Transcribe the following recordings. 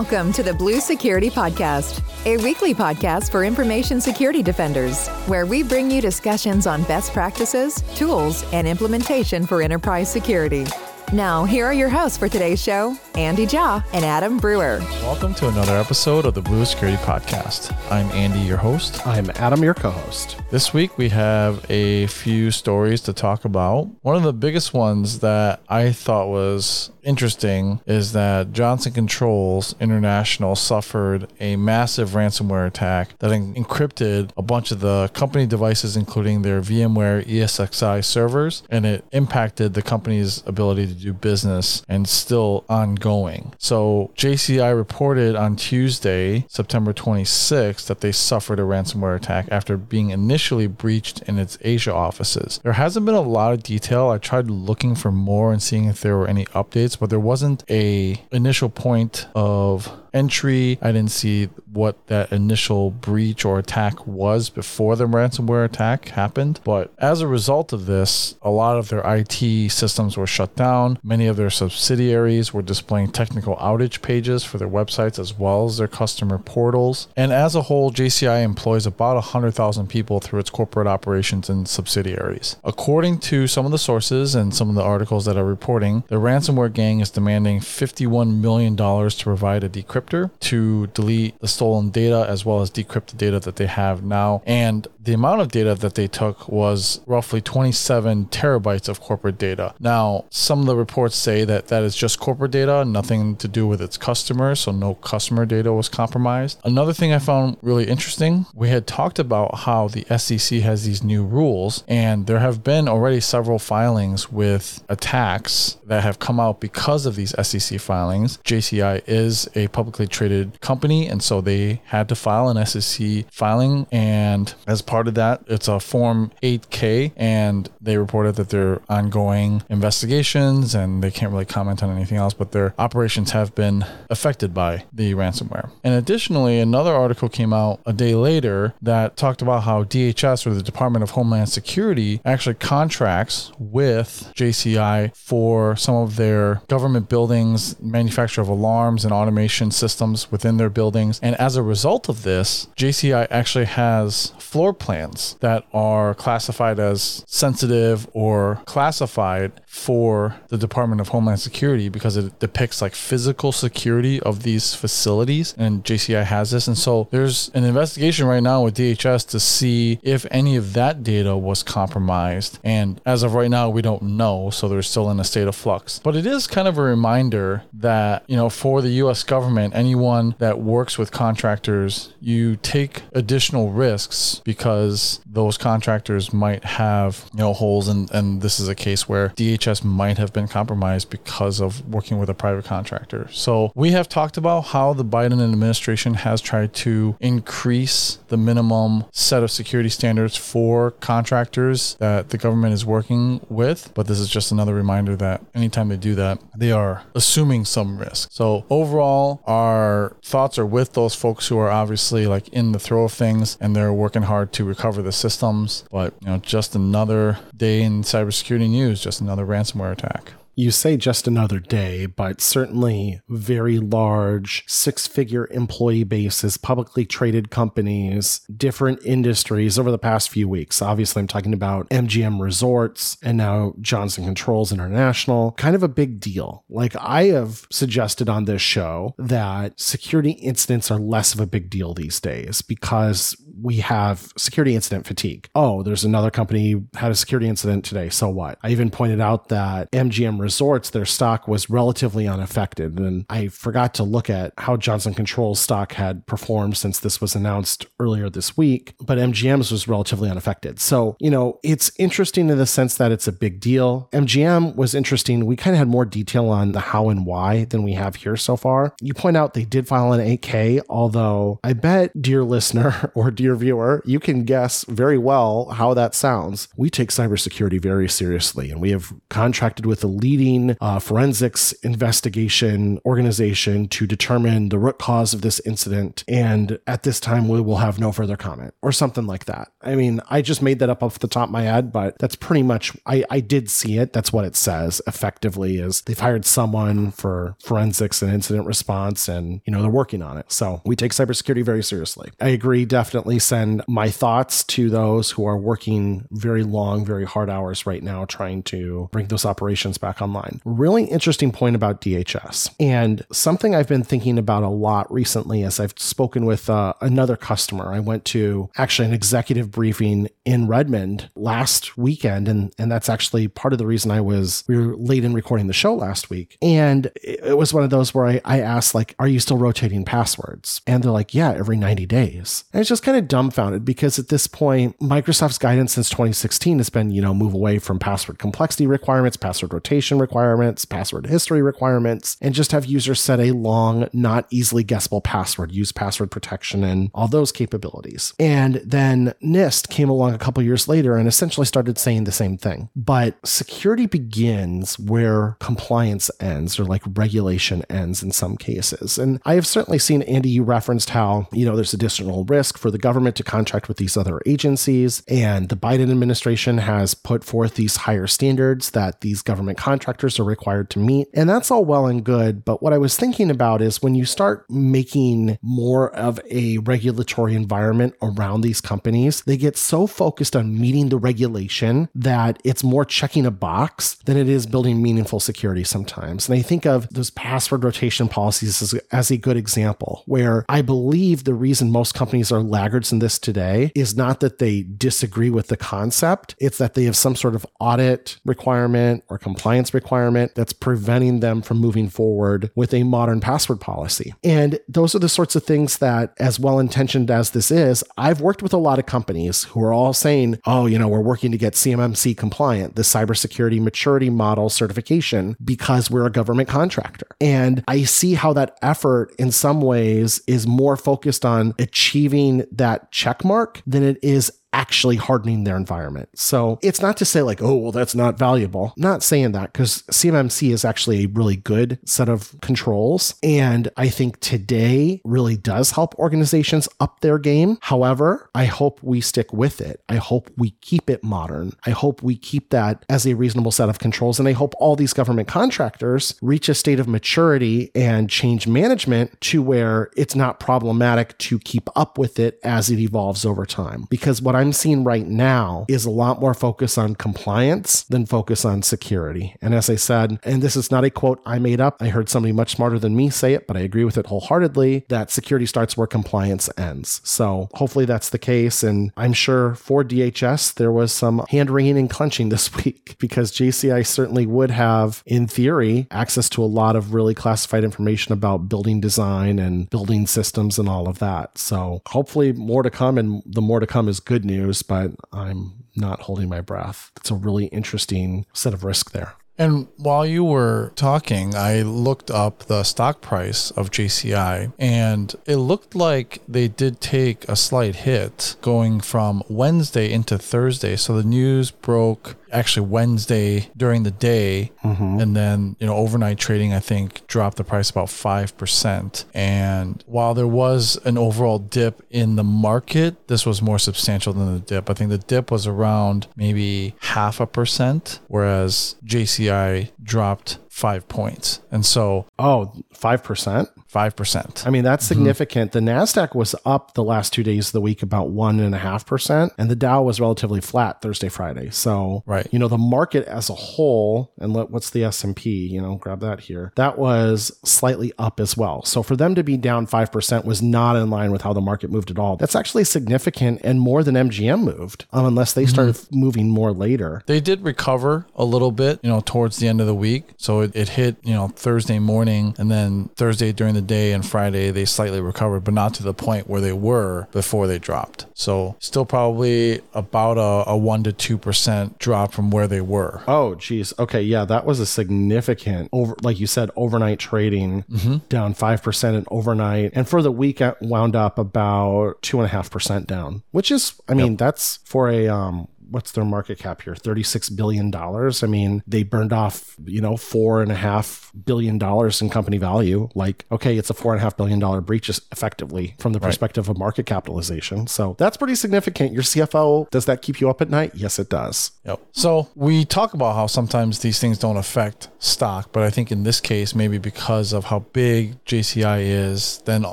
Welcome to the Blue Security Podcast, a weekly podcast for information security defenders, where we bring you discussions on best practices, tools, and implementation for enterprise security. Now, here are your hosts for today's show, Andy Jaw and Adam Brewer. Welcome to another episode of the Blue Security Podcast. I'm Andy, your host. I'm Adam, your co host. This week we have a few stories to talk about. One of the biggest ones that I thought was interesting is that Johnson Controls International suffered a massive ransomware attack that encrypted a bunch of the company devices, including their VMware ESXi servers, and it impacted the company's ability to do business and still ongoing. So JCI reported on Tuesday, September 26th, that they suffered a ransomware attack after being initially breached in its Asia offices. There hasn't been a lot of detail. I tried looking for more and seeing if there were any updates, but there wasn't a initial point of entry. I didn't see what that initial breach or attack was before the ransomware attack happened. But as a result of this, a lot of their IT systems were shut down. Many of their subsidiaries were displaying technical outage pages for their websites as well as their customer portals. And as a whole, JCI employs about 100,000 people through its corporate operations and subsidiaries. According to some of the sources and some of the articles that are reporting, the ransomware gang is demanding $51 million to provide a decryptor to delete the stolen data as well as decrypt the data that they have now. And the amount of data that they took was roughly 27 terabytes of corporate data. Now, some of the reports say that that is just corporate data, nothing to do with its customers, so no customer data was compromised. Another thing I found really interesting, we had talked about how the SEC has these new rules, and there have been already several filings with attacks that have come out because of these SEC filings. JCI is a publicly traded company, and so they had to file an SEC filing, and as part of that. It's a Form 8K, and they reported that there are ongoing investigations and they can't really comment on anything else, but their operations have been affected by the ransomware. And additionally, another article came out a day later that talked about how DHS or the Department of Homeland Security actually contracts with JCI for some of their government buildings, manufacture of alarms and automation systems within their buildings. And as a result of this, JCI actually has floor plans that are classified as sensitive or classified for the Department of Homeland Security because it depicts like physical security of these facilities. And JCI has this. And so there's an investigation right now with DHS to see if any of that data was compromised. And as of right now, we don't know. So they're still in a state of flux. But it is kind of a reminder that, you know, for the US government, anyone that works with contractors, you take additional risks because those contractors might have, you know, holes. And, and this is a case where DHS might have been compromised because of working with a private contractor. So we have talked about how the Biden administration has tried to increase the minimum set of security standards for contractors that the government is working with. But this is just another reminder that anytime they do that, they are assuming some risk. So overall, our thoughts are with those folks who are obviously like in the throw of things and they're working hard to recover the systems. But you know, just another day in cybersecurity news, just another ransomware attack you say just another day, but certainly very large six figure employee bases, publicly traded companies, different industries over the past few weeks. Obviously, I'm talking about MGM Resorts and now Johnson Controls International. Kind of a big deal. Like I have suggested on this show that security incidents are less of a big deal these days because we have security incident fatigue. Oh, there's another company had a security incident today. So what? I even pointed out that MGM Resorts, their stock was relatively unaffected. And I forgot to look at how Johnson Controls stock had performed since this was announced earlier this week, but MGM's was relatively unaffected. So, you know, it's interesting in the sense that it's a big deal. MGM was interesting. We kind of had more detail on the how and why than we have here so far. You point out they did file an 8K, although I bet, dear listener or dear dear viewer, you can guess very well how that sounds. We take cybersecurity very seriously, and we have contracted with a leading uh, forensics investigation organization to determine the root cause of this incident. And at this time, we will have no further comment or something like that. I mean, I just made that up off the top of my head, but that's pretty much, I, I did see it. That's what it says effectively is they've hired someone for forensics and incident response and, you know, they're working on it. So we take cybersecurity very seriously. I agree. Definitely send my thoughts to those who are working very long, very hard hours right now trying to bring those operations back online. Really interesting point about DHS and something I've been thinking about a lot recently as I've spoken with uh, another customer. I went to actually an executive briefing in Redmond last weekend, and and that's actually part of the reason I was we were late in recording the show last week. And it, was one of those where I, I asked like, "Are you still rotating passwords?" And they're like, "Yeah, every 90 days." And it's just kind of dumbfounded because at this point, Microsoft's guidance since 2016 has been you know move away from password complexity requirements, password rotation requirements, password history requirements, and just have users set a long, not easily guessable password, use password protection, and all those capabilities. And then NIST came along a couple years later and essentially started saying the same thing. But security begins where compliance ends or like regulation ends in some cases. And I have certainly seen, Andy, you referenced how, you know, there's additional risk for the government to contract with these other agencies. And the Biden administration has put forth these higher standards that these government contractors are required to meet. And that's all well and good. But what I was thinking about is when you start making more of a regulatory environment around these companies, they get so focused on meeting the regulation that it's more checking a box than it is building meaningful security sometimes. And I think of those password rotation policies as, as a good example, where I believe the reason most companies are laggards in this today is not that they disagree with the concept, it's that they have some sort of audit requirement or compliance requirement that's preventing them from moving forward with a modern password policy. And those are the sorts of things that, as well intentioned as this is, I've worked with a lot of companies who are all saying, oh, you know, we're working to get CMMC compliant, the cybersecurity maturity model certification, because we're a government contractor. And I see how that effort in some ways is more focused on achieving that check mark than it is actually hardening their environment. So it's not to say like, oh, well, that's not valuable. I'm not saying that because CMMC is actually a really good set of controls. And I think today really does help organizations up their game. However, I hope we stick with it. I hope we keep it modern. I hope we keep that as a reasonable set of controls. And I hope all these government contractors reach a state of maturity and change management to where it's not problematic to keep up with it as it evolves over time. Because what I'm seeing right now is a lot more focus on compliance than focus on security. And as I said, and this is not a quote I made up, I heard somebody much smarter than me say it, but I agree with it wholeheartedly that security starts where compliance ends. So hopefully that's the case. And I'm sure for DHS, there was some hand wringing and clenching this week because JCI certainly would have, in theory, access to a lot of really classified information about building design and building systems and all of that. So hopefully more to come, and the more to come is good news, but I'm not holding my breath. It's a really interesting set of risk there. And while you were talking, I looked up the stock price of JCI, and it looked like they did take a slight hit going from Wednesday into Thursday. So the news broke actually Wednesday during the day, mm-hmm. and then you know overnight trading I think dropped the price about five percent. And while there was an overall dip in the market, this was more substantial than the dip. I think the dip was around maybe half a percent, whereas JCI dropped five points. And so Oh, 5%? five percent. I mean, that's significant. The NASDAQ was up the last two days of the week about 1.5%, and the Dow was relatively flat Thursday, Friday. So, Right. you know, the market as a whole, and let, what's the S&P, you know, grab that here, that was slightly up as well. So for them to be down 5% was not in line with how the market moved at all. That's actually significant and more than MGM moved, um, unless they started moving more later. They did recover a little bit, you know, towards the end of the week. So it, it hit, you know, Thursday morning and then Thursday during the day and Friday they slightly recovered, but not to the point where they were before they dropped. So still probably about a, a one to two percent drop from where they were. Oh, geez. Okay, yeah, that was a significant over, like you said, overnight trading down five percent in overnight, and for the week it wound up about two and a half percent down, which is, I mean, that's for a um, what's their market cap here? $36 billion. I mean, they burned off, you know, four and a half billion dollars in company value. Like, okay, it's a four and a half billion dollar breach effectively from the perspective of market capitalization. So that's pretty significant. Your CFO, does that keep you up at night? Yes, it does. Yep. So we talk about how sometimes these things don't affect stock, but I think in this case, maybe because of how big JCI is, then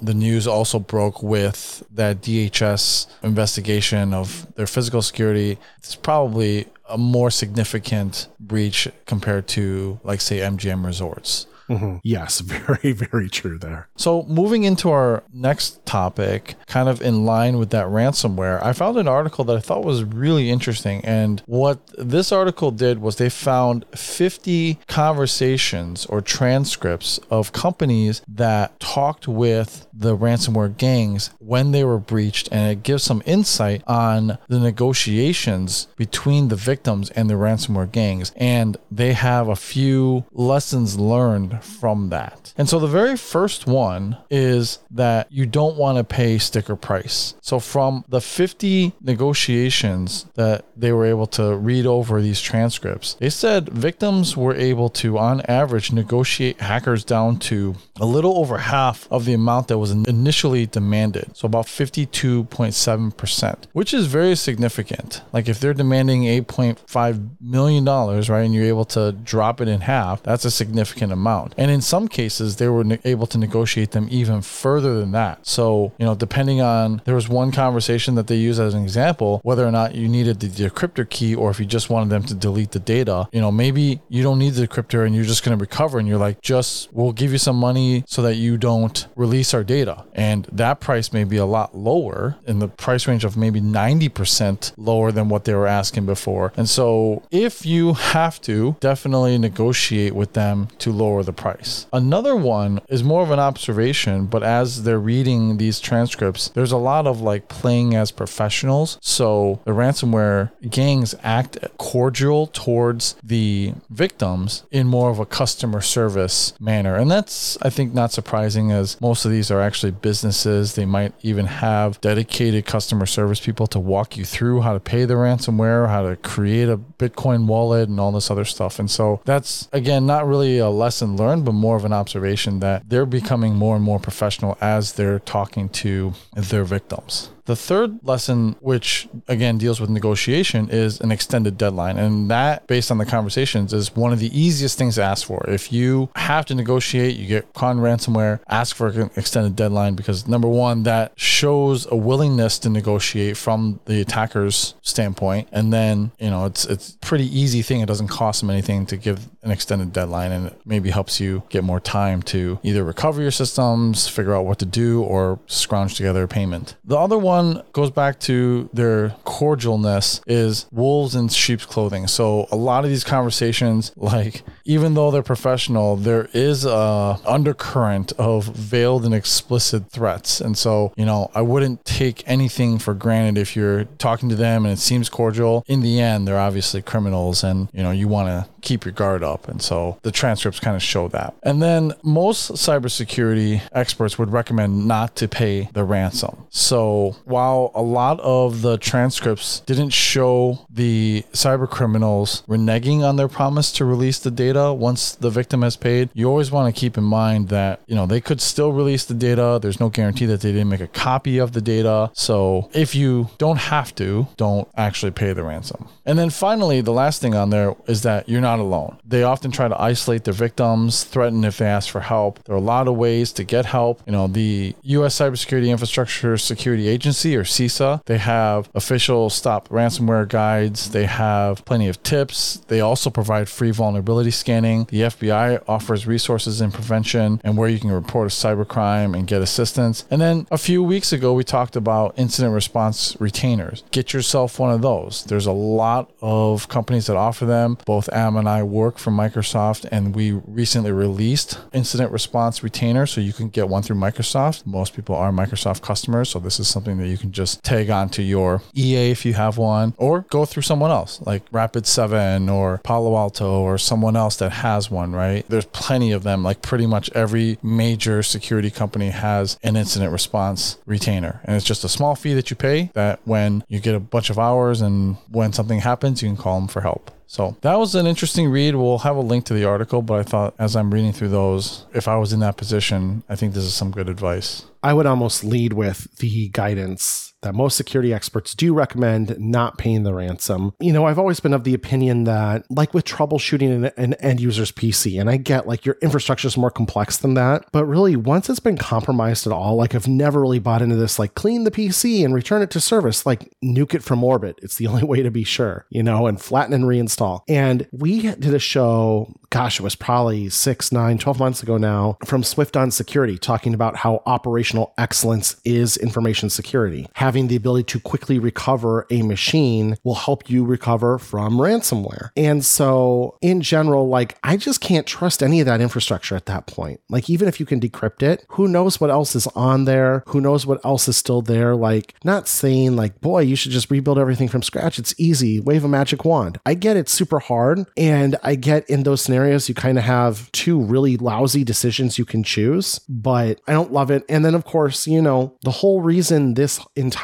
the news also broke with that DHS investigation of their physical security. It's probably a more significant breach compared to, like, say, MGM Resorts. Mm-hmm. Yes, very, very true there. So, moving into our next topic, kind of in line with that ransomware, I found an article that I thought was really interesting. And what this article did was they found 50 conversations or transcripts of companies that talked with the ransomware gangs when they were breached. And it gives some insight on the negotiations between the victims and the ransomware gangs. And they have a few lessons learned from that. And so the very first one is that you don't want to pay sticker price. So from the 50 negotiations that they were able to read over these transcripts, they said victims were able to, on average, negotiate hackers down to a little over half of the amount that was initially demanded. So about 52.7%, which is very significant. Like if they're demanding $8.5 million, right, and you're able to drop it in half, that's a significant amount. And in some cases, they were ne- able to negotiate them even further than that. So, you know, depending on, there was one conversation that they used as an example, whether or not you needed the decryptor key or if you just wanted them to delete the data. You know, maybe you don't need the decryptor and you're just going to recover and you're like, just we'll give you some money so that you don't release our data. And that price may be a lot lower in the price range of maybe 90% lower than what they were asking before. And so if you have to, definitely negotiate with them to lower the price. Another one is more of an observation, but as they're reading these transcripts, there's a lot of like playing as professionals. So the ransomware gangs act cordial towards the victims in more of a customer service manner. And that's, I think, not surprising as most of these are actually businesses. They might even have dedicated customer service people to walk you through how to pay the ransomware, how to create a Bitcoin wallet, and all this other stuff. And so that's, again, not really a lesson but more of an observation that they're becoming more and more professional as they're talking to their victims. The third lesson, which again deals with negotiation, is an extended deadline. And that, based on the conversations, is one of the easiest things to ask for. If you have to negotiate, you get con ransomware, ask for an extended deadline because number one, that shows a willingness to negotiate from the attacker's standpoint. And then, you know, it's it's pretty easy thing. It doesn't cost them anything to give an extended deadline and it maybe helps you get more time to either recover your systems, figure out what to do, or scrounge together a payment. The other one goes back to their cordialness is wolves in sheep's clothing. So a lot of these conversations, like even though they're professional, there is a undercurrent of veiled and explicit threats. And so, you know, I wouldn't take anything for granted if you're talking to them and it seems cordial. In the end, they're obviously criminals and, you know, you want to keep your guard up. And so the transcripts kind of show that. And then most cybersecurity experts would recommend not to pay the ransom. So while a lot of the transcripts didn't show the cyber criminals reneging on their promise to release the data once the victim has paid, you always want to keep in mind that, you know, they could still release the data. There's no guarantee that they didn't make a copy of the data. So if you don't have to, don't actually pay the ransom. And then finally, the last thing on there is that you're not alone. They often try to isolate their victims, threaten if they ask for help. There are a lot of ways to get help. You know, the US Cybersecurity Infrastructure Security Agency or CISA, they have official stop ransomware guides. They have plenty of tips. They also provide free vulnerability scanning. The FBI offers resources in prevention and where you can report a cybercrime and get assistance. And then a few weeks ago, we talked about incident response retainers. Get yourself one of those. There's a lot of companies that offer them. Both Adam and I work for Microsoft, and we recently released incident response retainer, so you can get one through Microsoft. Most people are Microsoft customers, so this is something that you can just tag onto your EA if you have one, or go through someone else like Rapid7 or Palo Alto or someone else that has one, right? There's plenty of them. Like pretty much every major security company has an incident response retainer. And it's just a small fee that you pay that when you get a bunch of hours and when something happens, you can call them for help. So that was an interesting read. We'll have a link to the article, but I thought as I'm reading through those, if I was in that position, I think this is some good advice. I would almost lead with the guidance that most security experts do recommend not paying the ransom. You know, I've always been of the opinion that, like with troubleshooting an, an end user's PC, and I get like your infrastructure is more complex than that, but really, once it's been compromised at all, like I've never really bought into this, like clean the PC and return it to service, like nuke it from orbit. It's the only way to be sure, you know, and flatten and reinstall. And we did a show gosh, it was probably six, nine, 12 months ago now from Swift on Security talking about how operational excellence is information security. Having the ability to quickly recover a machine will help you recover from ransomware. And so, in general, like, I just can't trust any of that infrastructure at that point. Like, even if you can decrypt it, who knows what else is on there? Who knows what else is still there? Like, not saying, like, boy, you should just rebuild everything from scratch. It's easy, wave a magic wand. I get it's super hard. And I get in those scenarios you kind of have two really lousy decisions you can choose, but I don't love it. And then, of course, you know, the whole reason this entire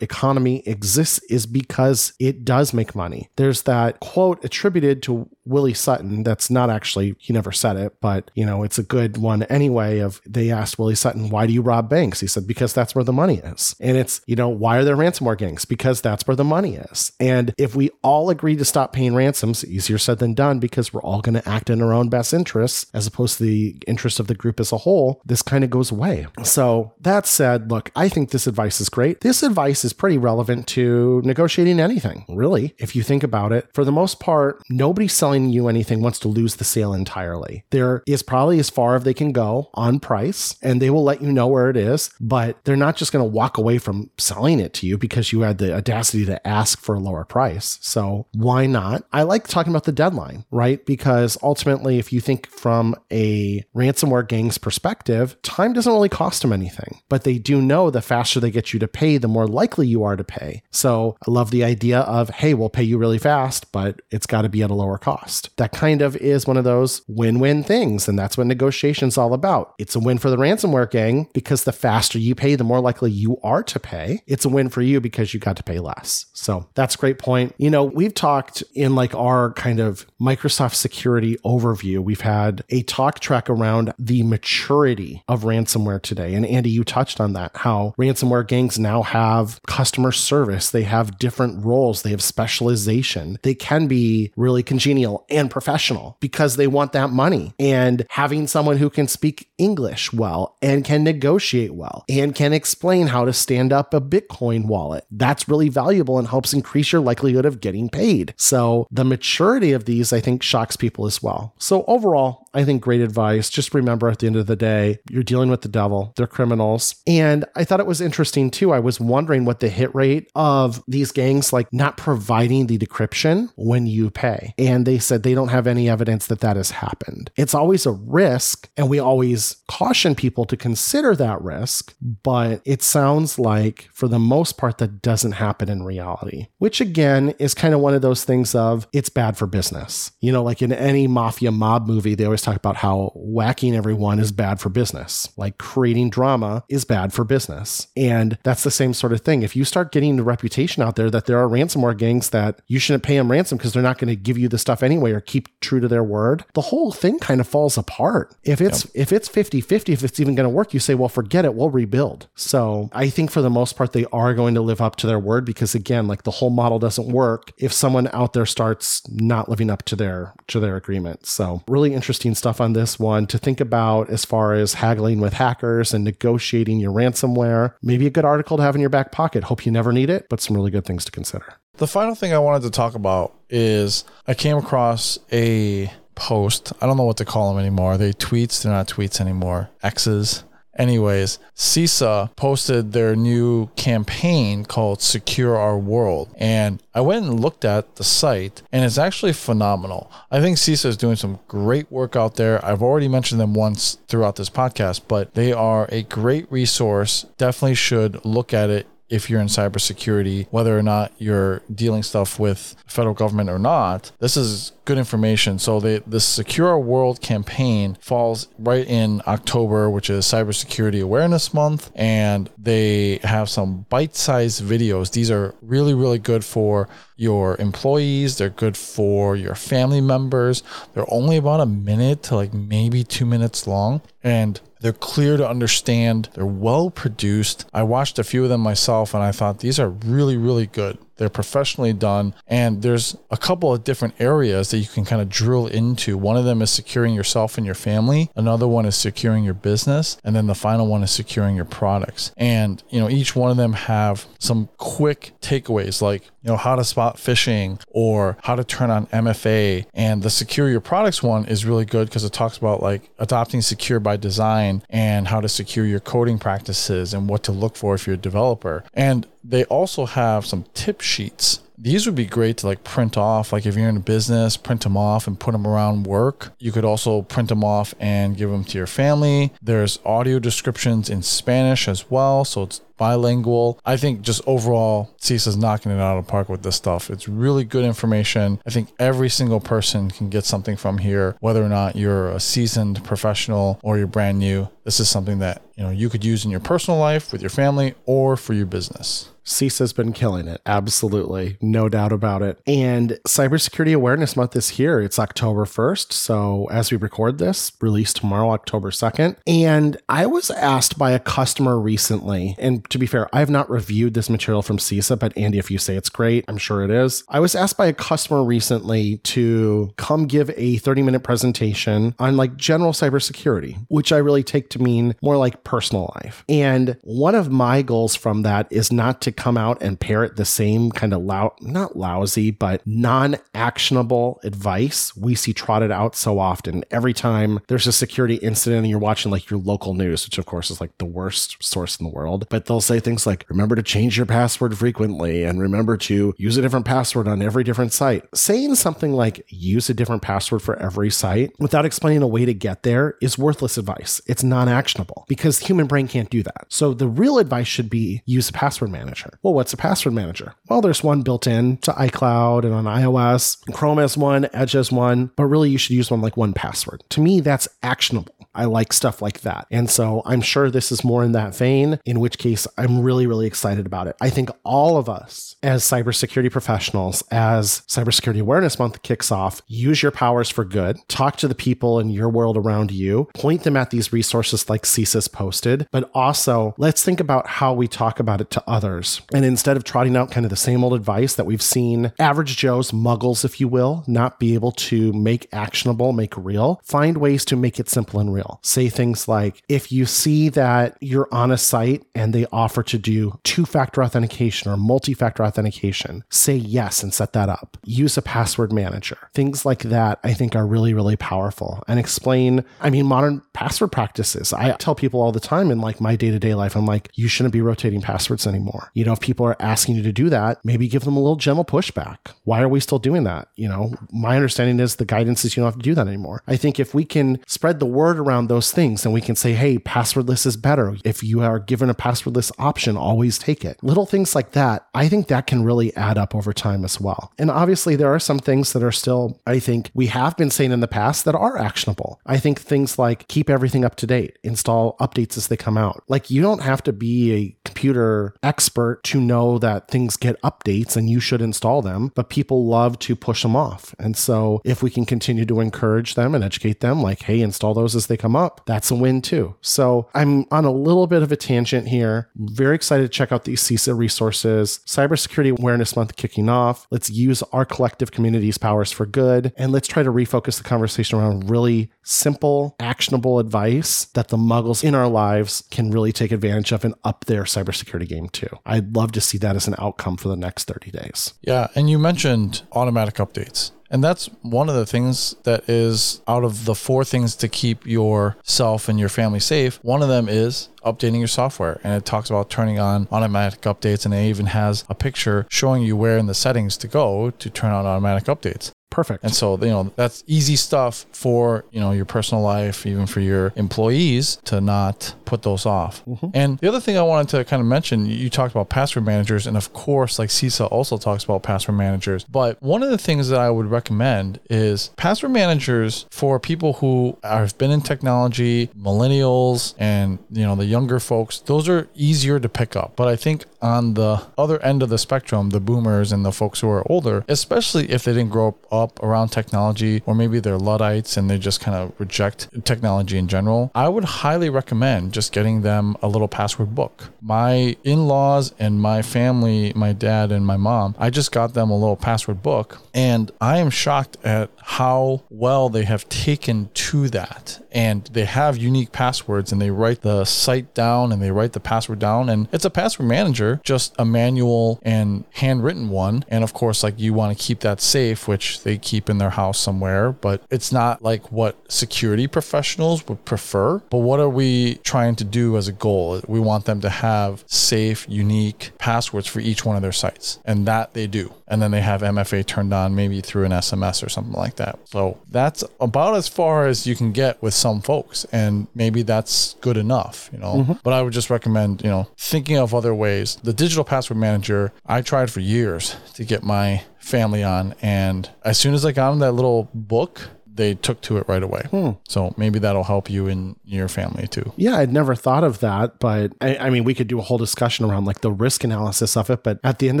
economy exists is because it does make money. There's that quote attributed to Willie Sutton. That's not actually, he never said it, but, you know, it's a good one anyway. Of they asked Willie Sutton, why do you rob banks? He said, because that's where the money is. And it's, you know, why are there ransomware gangs? Because that's where the money is. And if we all agree to stop paying ransoms, easier said than done because we're all going to act in our own best interests as opposed to the interest of the group as a whole, this kind of goes away. So, that said, look, I think this advice is great. This advice is pretty relevant to negotiating anything, really, if you think about it. For the most part, nobody selling you anything wants to lose the sale entirely. There is probably as far as they can go on price, and they will let you know where it is, but they're not just going to walk away from selling it to you because you had the audacity to ask for a lower price. So, why not? I like talking about the deadline, right? Because ultimately, if you think from a ransomware gang's perspective, time doesn't really cost them anything, but they do know the faster they get you to pay, the more likely you are to pay. So I love the idea of, hey, we'll pay you really fast, but it's got to be at a lower cost. That kind of is one of those win win things. And that's what negotiation's all about. It's a win for the ransomware gang because the faster you pay, the more likely you are to pay. It's a win for you because you got to pay less. So that's a great point. You know, we've talked in like our kind of Microsoft security overview, we've had a talk track around the maturity of ransomware today. And Andy, you touched on that, how ransomware gangs now have customer service, they have different roles, they have specialization. They can be really congenial and professional because they want that money. And having someone who can speak English well and can negotiate well and can explain how to stand up a Bitcoin wallet, that's really valuable and helps increase your likelihood of getting paid. So the maturity of these, I think, shocks people as well. So overall, I think great advice. Just remember at the end of the day, you're dealing with the devil, they're criminals. And I thought it was interesting too. I was wondering what the hit rate of these gangs like not providing the decryption when you pay. And they said they don't have any evidence that that has happened. It's always a risk, and we always caution people to consider that risk, but it sounds like for the most part that doesn't happen in reality, which again is kind of one of those things of it's bad for business. You know, like in any mafia mob movie, they always always talk about how whacking everyone is bad for business. Like creating drama is bad for business. And that's the same sort of thing. If you start getting the reputation out there that there are ransomware gangs that you shouldn't pay them ransom because they're not going to give you the stuff anyway or keep true to their word, the whole thing kind of falls apart. If it's yep. if it's 50-50, if it's even going to work, you say, well, forget it, we'll rebuild. So I think for the most part, they are going to live up to their word because again, like the whole model doesn't work if someone out there starts not living up to their to their agreement. So really interesting stuff on this one to think about as far as haggling with hackers and negotiating your ransomware. Maybe a good article to have in your back pocket. Hope you never need it, but some really good things to consider. The final thing I wanted to talk about is I came across a post. I don't know what to call them anymore. They tweets? They're not tweets anymore. X's. Anyways, CISA posted their new campaign called Secure Our World. And I went and looked at the site, and it's actually phenomenal. I think CISA is doing some great work out there. I've already mentioned them once throughout this podcast, but they are a great resource. Definitely should look at it if you're in cybersecurity, whether or not you're dealing stuff with federal government or not. This is good information. So the the Secure World campaign falls right in October, which is Cybersecurity Awareness Month, and they have some bite-sized videos. These are really really good for your employees. They're good for your family members. They're only about a minute to like maybe 2 minutes long and they're clear to understand. They're well produced. I watched a few of them myself and I thought these are really, really good. They're professionally done. And there's a couple of different areas that you can kind of drill into. One of them is securing yourself and your family. Another one is securing your business. And then the final one is securing your products. And, you know, each one of them have some quick takeaways like, you know, how to spot phishing or how to turn on MFA. And the secure your products one is really good because it talks about like adopting secure by design and how to secure your coding practices and what to look for if you're a developer. And they also have some tip sheets these would be great to like print off like if you're in a business print them off and put them around work. You could also print them off and give them to your family. There's audio descriptions in spanish as well so it's bilingual. I think just overall CISA's knocking it out of the park with this stuff. It's really good information. I think every single person can get something from here whether or not you're a seasoned professional or you're brand new. This is something that you know you could use in your personal life with your family or for your business CISA's been killing it. Absolutely. No doubt about it. And Cybersecurity Awareness Month is here. It's October 1st. So as we record this, released tomorrow, October 2nd. And I was asked by a customer recently, and to be fair, I have not reviewed this material from CISA, but Andy, if you say it's great, I'm sure it is. I was asked by a customer recently to come give a 30 minute presentation on like general cybersecurity, which I really take to mean more like personal life. And one of my goals from that is not to come out and parrot the same kind of lou- not lousy, but non actionable advice we see trotted out so often. Every time there's a security incident and you're watching like your local news, which of course is like the worst source in the world, but they'll say things like, remember to change your password frequently and remember to use a different password on every different site. Saying something like use a different password for every site without explaining a way to get there is worthless advice. It's non actionable because the human brain can't do that. So the real advice should be use a password manager manager. Well, what's a password manager? Well, there's one built in to iCloud and on iOS. Chrome has one, Edge has one, but really you should use one like 1Password. To me, that's actionable. I like stuff like that. And so I'm sure this is more in that vein, in which case I'm really, really excited about it. I think all of us as cybersecurity professionals, as Cybersecurity Awareness Month kicks off, use your powers for good, talk to the people in your world around you, point them at these resources like CISA's posted, but also let's think about how we talk about it to others. And instead of trotting out kind of the same old advice that we've seen average Joes, muggles, if you will, not be able to make actionable, make real, find ways to make it simple and real real. Say things like if you see that you're on a site and they offer to do two factor authentication or multi factor authentication, say yes and set that up. Use a password manager. Things like that I think are really, really powerful and explain, I mean, modern password practices. I tell people all the time in like my day to day life, I'm like, you shouldn't be rotating passwords anymore. You know, if people are asking you to do that, maybe give them a little gentle pushback. Why are we still doing that? You know, my understanding is the guidance is you don't have to do that anymore. I think if we can spread the word around those things and we can say, hey, passwordless is better. If you are given a passwordless option, always take it. Little things like that, I think that can really add up over time as well. And obviously, there are some things that are still, I think, we have been saying in the past that are actionable. I think things like keep everything up to date, install updates as they come out. Like, you don't have to be a computer expert to know that things get updates and you should install them, but people love to push them off. And so, if we can continue to encourage them and educate them, like, hey, install those as they come up, that's a win too. So I'm on a little bit of a tangent here. Very excited to check out these CISA resources. Cybersecurity Awareness Month kicking off. Let's use our collective community's powers for good. And let's try to refocus the conversation around really simple, actionable advice that the muggles in our lives can really take advantage of and up their cybersecurity game too. I'd love to see that as an outcome for the next 30 days. Yeah. And you mentioned automatic updates. And that's one of the things that is out of the four things to keep yourself and your family safe. One of them is updating your software. And it talks about turning on automatic updates. And it even has a picture showing you where in the settings to go to turn on automatic updates. Perfect. And so, you know, that's easy stuff for, you know, your personal life, even for your employees to not put those off. Mm-hmm. And the other thing I wanted to kind of mention, you talked about password managers. And of course, like CISA also talks about password managers. But one of the things that I would recommend is password managers for people who have been in technology, millennials, and, you know, the younger folks, those are easier to pick up. But I think on the other end of the spectrum, the boomers and the folks who are older, especially if they didn't grow up up around technology, or maybe they're Luddites and they just kind of reject technology in general, I would highly recommend just getting them a little password book. My in laws and my family, my dad and my mom, I just got them a little password book, and I am shocked at how well they have taken to that. And they have unique passwords and they write the site down and they write the password down. And it's a password manager, just a manual and handwritten one. And of course, like you want to keep that safe, which they keep in their house somewhere, but it's not like what security professionals would prefer. But what are we trying to do as a goal? We want them to have safe, unique passwords for each one of their sites. And that they do. And then they have MFA turned on maybe through an SMS or something like that. So that's about as far as you can get with some folks. And maybe that's good enough, you know. Mm-hmm. But I would just recommend, you know, thinking of other ways. The digital password manager, I tried for years to get my family on. And as soon as I got them that little book, they took to it right away. Hmm. So maybe that'll help you in your family too. Yeah, I'd never thought of that, but I, I, mean, we could do a whole discussion around like the risk analysis of it. But at the end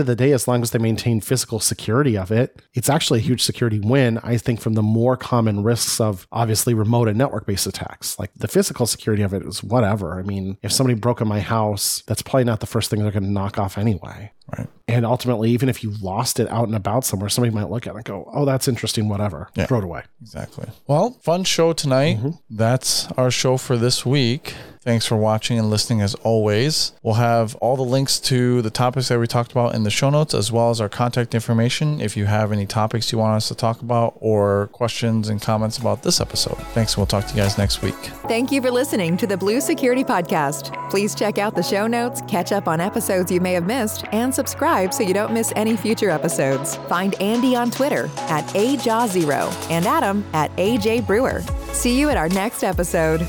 of the day, as long as they maintain physical security of it, it's actually a huge security win. I think from the more common risks of obviously remote and network based attacks, like the physical security of it is whatever. I mean, if somebody broke in my house, that's probably not the first thing they're going to knock off anyway. Right. And ultimately, even if you lost it out and about somewhere, somebody might look at it and go, oh, that's interesting, whatever. Yeah, Throw it away. Exactly. Well, fun show tonight. Mm-hmm. That's our show for this week. Thanks for watching and listening as always. We'll have all the links to the topics that we talked about in the show notes, as well as our contact information if you have any topics you want us to talk about or questions and comments about this episode. Thanks. We'll talk to you guys next week. Thank you for listening to the Blue Security Podcast. Please check out the show notes, catch up on episodes you may have missed, and subscribe so you don't miss any future episodes. Find Andy on Twitter at AJaw0 and Adam at AJ Brewer. See you at our next episode.